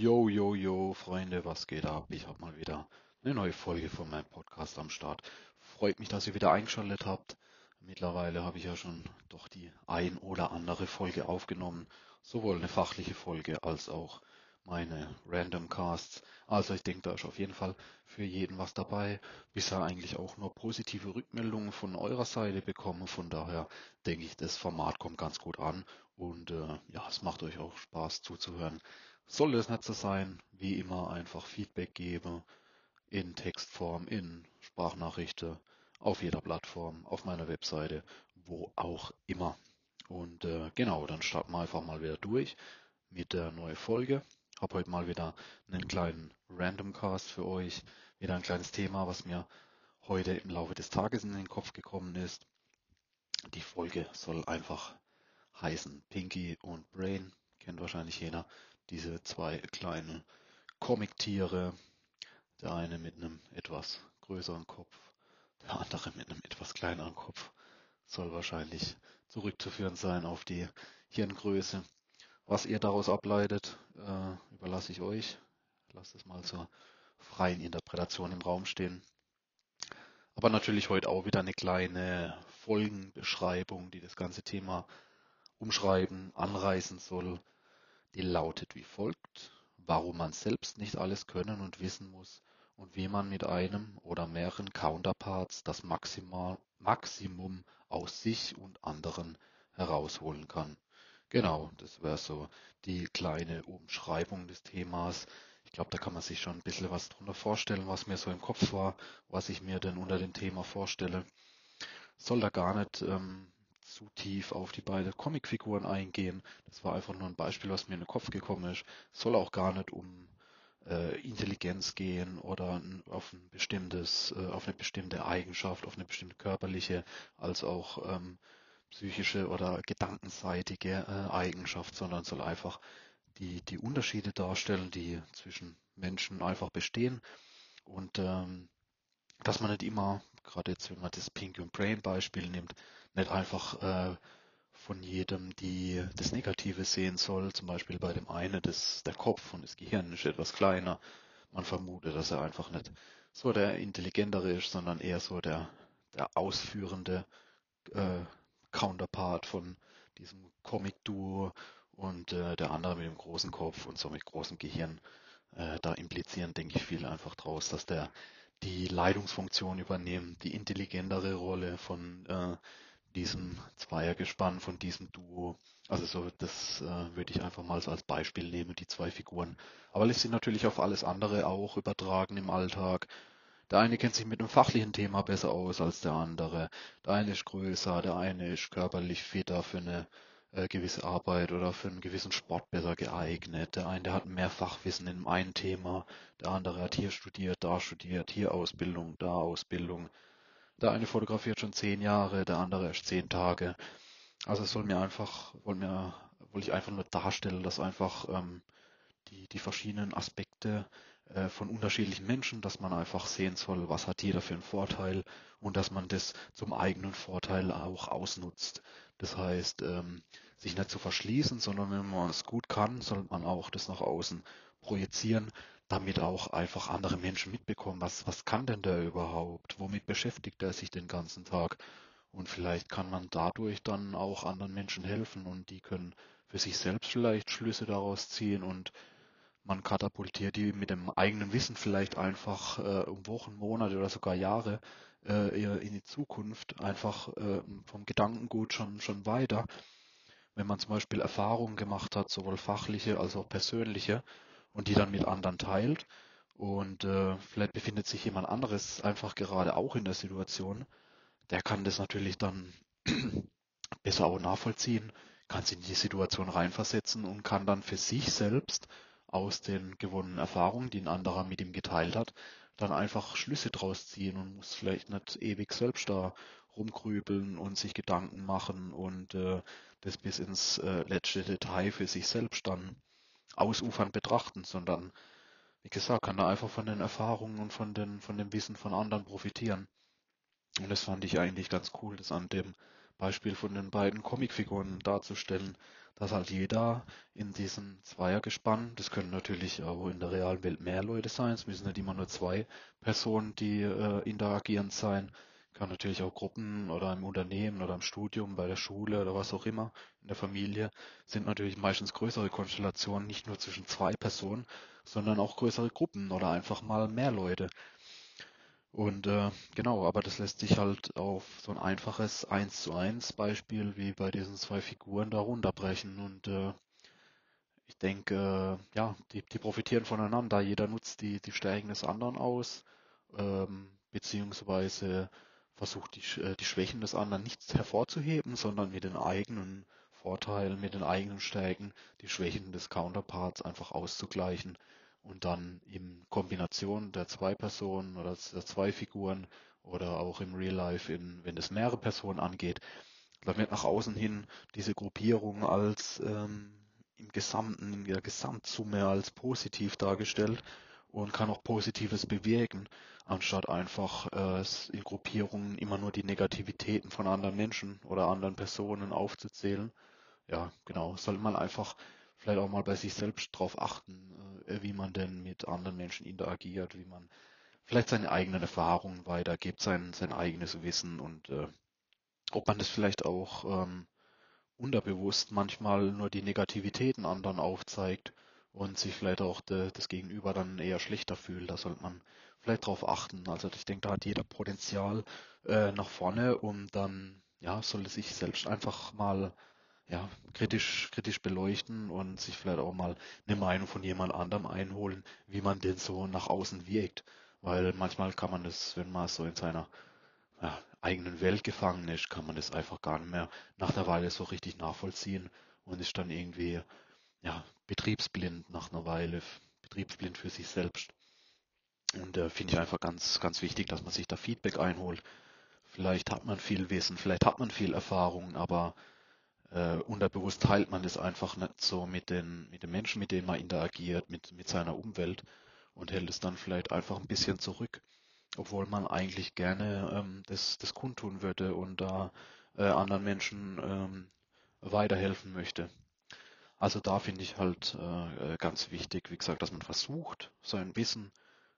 Yo, yo, yo, Freunde, was geht ab? Ich habe mal wieder eine neue Folge von meinem Podcast am Start. Freut mich, dass ihr wieder eingeschaltet habt. Mittlerweile habe ich ja schon doch die ein oder andere Folge aufgenommen. Sowohl eine fachliche Folge als auch meine Random Casts. Also ich denke, da ist auf jeden Fall für jeden was dabei. Bisher eigentlich auch nur positive Rückmeldungen von eurer Seite bekommen. Von daher denke ich, das Format kommt ganz gut an. Und äh, ja, es macht euch auch Spaß zuzuhören. Soll es nicht so sein, wie immer einfach Feedback geben in Textform, in Sprachnachrichten, auf jeder Plattform, auf meiner Webseite, wo auch immer. Und äh, genau, dann starten wir einfach mal wieder durch mit der neuen Folge. Habe heute mal wieder einen kleinen Randomcast für euch. Wieder ein kleines Thema, was mir heute im Laufe des Tages in den Kopf gekommen ist. Die Folge soll einfach heißen Pinky und Brain. Kennt wahrscheinlich jeder diese zwei kleinen Comic-Tiere. Der eine mit einem etwas größeren Kopf, der andere mit einem etwas kleineren Kopf. Soll wahrscheinlich zurückzuführen sein auf die Hirngröße. Was ihr daraus ableitet, äh, überlasse ich euch. Lasst es mal zur freien Interpretation im Raum stehen. Aber natürlich heute auch wieder eine kleine Folgenbeschreibung, die das ganze Thema umschreiben, anreißen soll. Die lautet wie folgt. Warum man selbst nicht alles können und wissen muss und wie man mit einem oder mehreren Counterparts das Maximum aus sich und anderen herausholen kann. Genau, das wäre so die kleine Umschreibung des Themas. Ich glaube, da kann man sich schon ein bisschen was drunter vorstellen, was mir so im Kopf war, was ich mir denn unter dem Thema vorstelle. Soll da gar nicht ähm, zu tief auf die beiden Comicfiguren eingehen. Das war einfach nur ein Beispiel, was mir in den Kopf gekommen ist. Soll auch gar nicht um äh, Intelligenz gehen oder auf ein bestimmtes, äh, auf eine bestimmte Eigenschaft, auf eine bestimmte körperliche, als auch ähm, psychische oder gedankenseitige äh, Eigenschaft, sondern soll einfach die, die Unterschiede darstellen, die zwischen Menschen einfach bestehen und ähm, dass man nicht immer, gerade jetzt wenn man das und Brain Beispiel nimmt, nicht einfach äh, von jedem die das Negative sehen soll. Zum Beispiel bei dem einen das, der Kopf und das Gehirn ist etwas kleiner. Man vermutet, dass er einfach nicht so der intelligentere ist, sondern eher so der, der ausführende äh, Counterpart von diesem Comic-Duo und äh, der andere mit dem großen Kopf und so mit großem Gehirn. Äh, da implizieren, denke ich, viele einfach draus, dass der die Leitungsfunktion übernimmt, die intelligentere Rolle von äh, diesem Zweiergespann, von diesem Duo. Also so, das äh, würde ich einfach mal so als Beispiel nehmen, die zwei Figuren. Aber lässt sich natürlich auf alles andere auch übertragen im Alltag. Der eine kennt sich mit einem fachlichen Thema besser aus als der andere. Der eine ist größer, der eine ist körperlich fitter für eine äh, gewisse Arbeit oder für einen gewissen Sport besser geeignet. Der eine der hat mehr Fachwissen in einem Thema, der andere hat hier studiert, da studiert, hier Ausbildung, da Ausbildung. Der eine fotografiert schon zehn Jahre, der andere erst zehn Tage. Also es soll mir einfach, wollte mir, wollte ich einfach nur darstellen, dass einfach ähm, die, die verschiedenen Aspekte äh, von unterschiedlichen Menschen, dass man einfach sehen soll, was hat jeder für einen Vorteil und dass man das zum eigenen Vorteil auch ausnutzt. Das heißt, ähm, sich nicht zu verschließen, sondern wenn man es gut kann, soll man auch das nach außen projizieren, damit auch einfach andere Menschen mitbekommen, was, was kann denn der überhaupt? Womit beschäftigt er sich den ganzen Tag? Und vielleicht kann man dadurch dann auch anderen Menschen helfen und die können für sich selbst vielleicht Schlüsse daraus ziehen und man katapultiert die mit dem eigenen Wissen vielleicht einfach äh, um Wochen, Monate oder sogar Jahre äh, in die Zukunft einfach äh, vom Gedankengut schon, schon weiter. Wenn man zum Beispiel Erfahrungen gemacht hat, sowohl fachliche als auch persönliche, und die dann mit anderen teilt. Und äh, vielleicht befindet sich jemand anderes einfach gerade auch in der Situation. Der kann das natürlich dann besser auch nachvollziehen, kann sich in die Situation reinversetzen und kann dann für sich selbst aus den gewonnenen Erfahrungen, die ein anderer mit ihm geteilt hat, dann einfach Schlüsse draus ziehen und muss vielleicht nicht ewig selbst da rumgrübeln und sich Gedanken machen und äh, das bis ins äh, letzte Detail für sich selbst dann ausufern betrachten, sondern wie gesagt, kann er einfach von den Erfahrungen und von, den, von dem Wissen von anderen profitieren. Und das fand ich eigentlich ganz cool, das an dem Beispiel von den beiden Comicfiguren darzustellen, dass halt jeder in diesem Zweiergespann, das können natürlich auch in der realen Welt mehr Leute sein, es müssen nicht immer nur zwei Personen, die äh, interagierend sein, kann natürlich auch Gruppen oder im Unternehmen oder im Studium, bei der Schule oder was auch immer, in der Familie, sind natürlich meistens größere Konstellationen, nicht nur zwischen zwei Personen, sondern auch größere Gruppen oder einfach mal mehr Leute. Und äh, genau, aber das lässt sich halt auf so ein einfaches 1 zu 1 Beispiel wie bei diesen zwei Figuren da runterbrechen. Und äh, ich denke, äh, ja, die, die profitieren voneinander. Jeder nutzt die, die Stärken des anderen aus, ähm, beziehungsweise versucht die, äh, die Schwächen des anderen nicht hervorzuheben, sondern mit den eigenen Vorteilen, mit den eigenen Stärken die Schwächen des Counterparts einfach auszugleichen und dann in Kombination der zwei Personen oder der zwei Figuren oder auch im Real Life, in, wenn es mehrere Personen angeht, dann wird nach außen hin diese Gruppierung als ähm, im Gesamten, in der Gesamtsumme als positiv dargestellt und kann auch Positives bewirken, anstatt einfach äh, in Gruppierungen immer nur die Negativitäten von anderen Menschen oder anderen Personen aufzuzählen. Ja, genau, soll man einfach vielleicht auch mal bei sich selbst drauf achten, äh, wie man denn mit anderen Menschen interagiert, wie man vielleicht seine eigenen Erfahrungen weitergibt, sein, sein eigenes Wissen und äh, ob man das vielleicht auch ähm, unterbewusst manchmal nur die Negativitäten anderen aufzeigt und sich vielleicht auch de, das Gegenüber dann eher schlechter fühlt. Da sollte man vielleicht drauf achten. Also ich denke, da hat jeder Potenzial äh, nach vorne und dann ja, sollte sich selbst einfach mal ja, kritisch, kritisch beleuchten und sich vielleicht auch mal eine Meinung von jemand anderem einholen, wie man denn so nach außen wirkt. Weil manchmal kann man das, wenn man so in seiner ja, eigenen Welt gefangen ist, kann man das einfach gar nicht mehr nach der Weile so richtig nachvollziehen und ist dann irgendwie ja, betriebsblind nach einer Weile, betriebsblind für sich selbst. Und äh, finde ich einfach ganz, ganz wichtig, dass man sich da Feedback einholt. Vielleicht hat man viel Wissen, vielleicht hat man viel Erfahrung, aber äh, unterbewusst teilt man das einfach nicht so mit den, mit den Menschen, mit denen man interagiert, mit, mit seiner Umwelt und hält es dann vielleicht einfach ein bisschen zurück, obwohl man eigentlich gerne ähm, das, das kundtun würde und da äh, anderen Menschen ähm, weiterhelfen möchte. Also da finde ich halt äh, ganz wichtig, wie gesagt, dass man versucht, sein Wissen,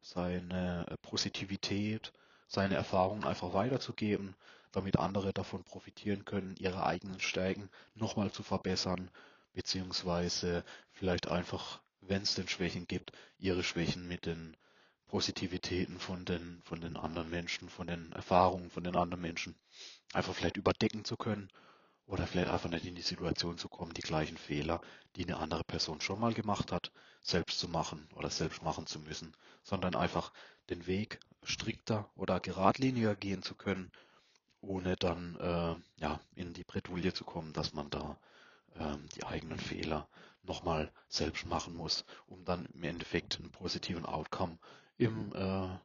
seine äh, Positivität, seine Erfahrungen einfach weiterzugeben damit andere davon profitieren können, ihre eigenen Stärken nochmal zu verbessern, beziehungsweise vielleicht einfach, wenn es denn Schwächen gibt, ihre Schwächen mit den Positivitäten von den, von den anderen Menschen, von den Erfahrungen von den anderen Menschen einfach vielleicht überdecken zu können oder vielleicht einfach nicht in die Situation zu kommen, die gleichen Fehler, die eine andere Person schon mal gemacht hat, selbst zu machen oder selbst machen zu müssen, sondern einfach den Weg strikter oder geradliniger gehen zu können ohne dann äh, ja, in die Bredouille zu kommen, dass man da ähm, die eigenen Fehler nochmal selbst machen muss, um dann im Endeffekt einen positiven Outcome im, äh,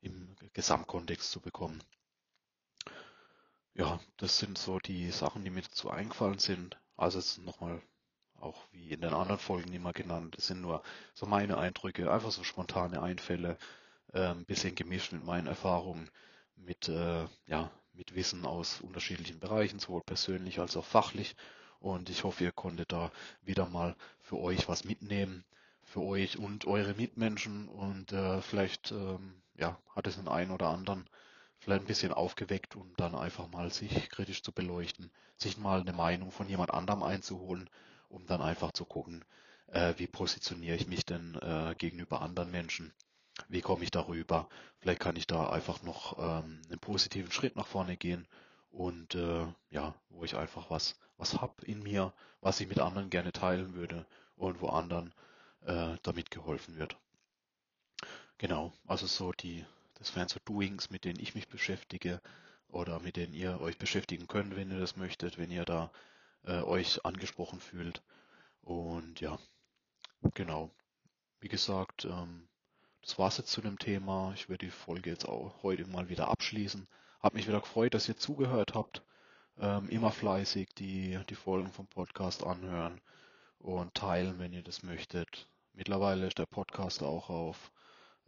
im Gesamtkontext zu bekommen. Ja, das sind so die Sachen, die mir dazu eingefallen sind. Also ist nochmal auch wie in den anderen Folgen immer genannt, das sind nur so meine Eindrücke, einfach so spontane Einfälle, ein bisschen gemischt mit meinen Erfahrungen, mit äh, ja, mit Wissen aus unterschiedlichen Bereichen, sowohl persönlich als auch fachlich. Und ich hoffe, ihr konntet da wieder mal für euch was mitnehmen, für euch und eure Mitmenschen. Und äh, vielleicht ähm, ja, hat es den einen oder anderen vielleicht ein bisschen aufgeweckt, um dann einfach mal sich kritisch zu beleuchten, sich mal eine Meinung von jemand anderem einzuholen, um dann einfach zu gucken, äh, wie positioniere ich mich denn äh, gegenüber anderen Menschen wie komme ich darüber? Vielleicht kann ich da einfach noch ähm, einen positiven Schritt nach vorne gehen und äh, ja, wo ich einfach was, was hab in mir, was ich mit anderen gerne teilen würde und wo anderen äh, damit geholfen wird. Genau, also so die, das wären so Doings, mit denen ich mich beschäftige oder mit denen ihr euch beschäftigen könnt, wenn ihr das möchtet, wenn ihr da äh, euch angesprochen fühlt. Und ja, genau. Wie gesagt, ähm, das war's jetzt zu dem Thema. Ich werde die Folge jetzt auch heute mal wieder abschließen. Hab mich wieder gefreut, dass ihr zugehört habt. Ähm, immer fleißig die, die Folgen vom Podcast anhören und teilen, wenn ihr das möchtet. Mittlerweile ist der Podcast auch auf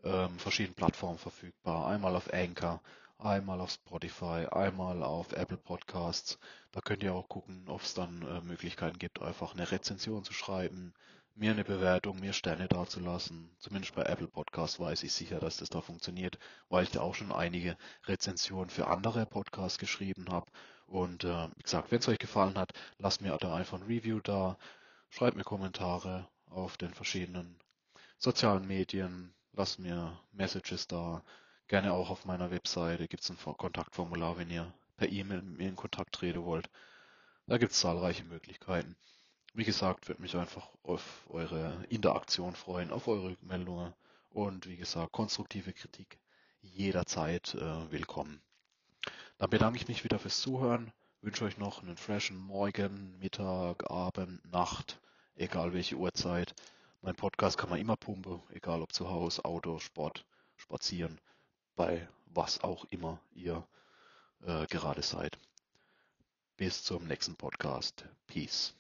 ähm, verschiedenen Plattformen verfügbar. Einmal auf Anchor, einmal auf Spotify, einmal auf Apple Podcasts. Da könnt ihr auch gucken, ob es dann äh, Möglichkeiten gibt, einfach eine Rezension zu schreiben, mir eine Bewertung, mir Sterne dazulassen. Zumindest bei Apple Podcasts weiß ich sicher, dass das da funktioniert, weil ich da auch schon einige Rezensionen für andere Podcasts geschrieben habe. Und äh, wie gesagt, wenn es euch gefallen hat, lasst mir da einfach ein Review da, schreibt mir Kommentare auf den verschiedenen sozialen Medien, lasst mir Messages da. Gerne auch auf meiner Webseite gibt es ein Kontaktformular, wenn ihr per E-Mail mit mir in Kontakt treten wollt. Da gibt es zahlreiche Möglichkeiten. Wie gesagt, würde mich einfach auf eure Interaktion freuen, auf eure Rückmeldungen und wie gesagt, konstruktive Kritik jederzeit äh, willkommen. Dann bedanke ich mich wieder fürs Zuhören, wünsche euch noch einen freshen Morgen, Mittag, Abend, Nacht, egal welche Uhrzeit. Mein Podcast kann man immer pumpen, egal ob zu Hause, Auto, Sport, Spazieren, bei was auch immer ihr äh, gerade seid. Bis zum nächsten Podcast. Peace.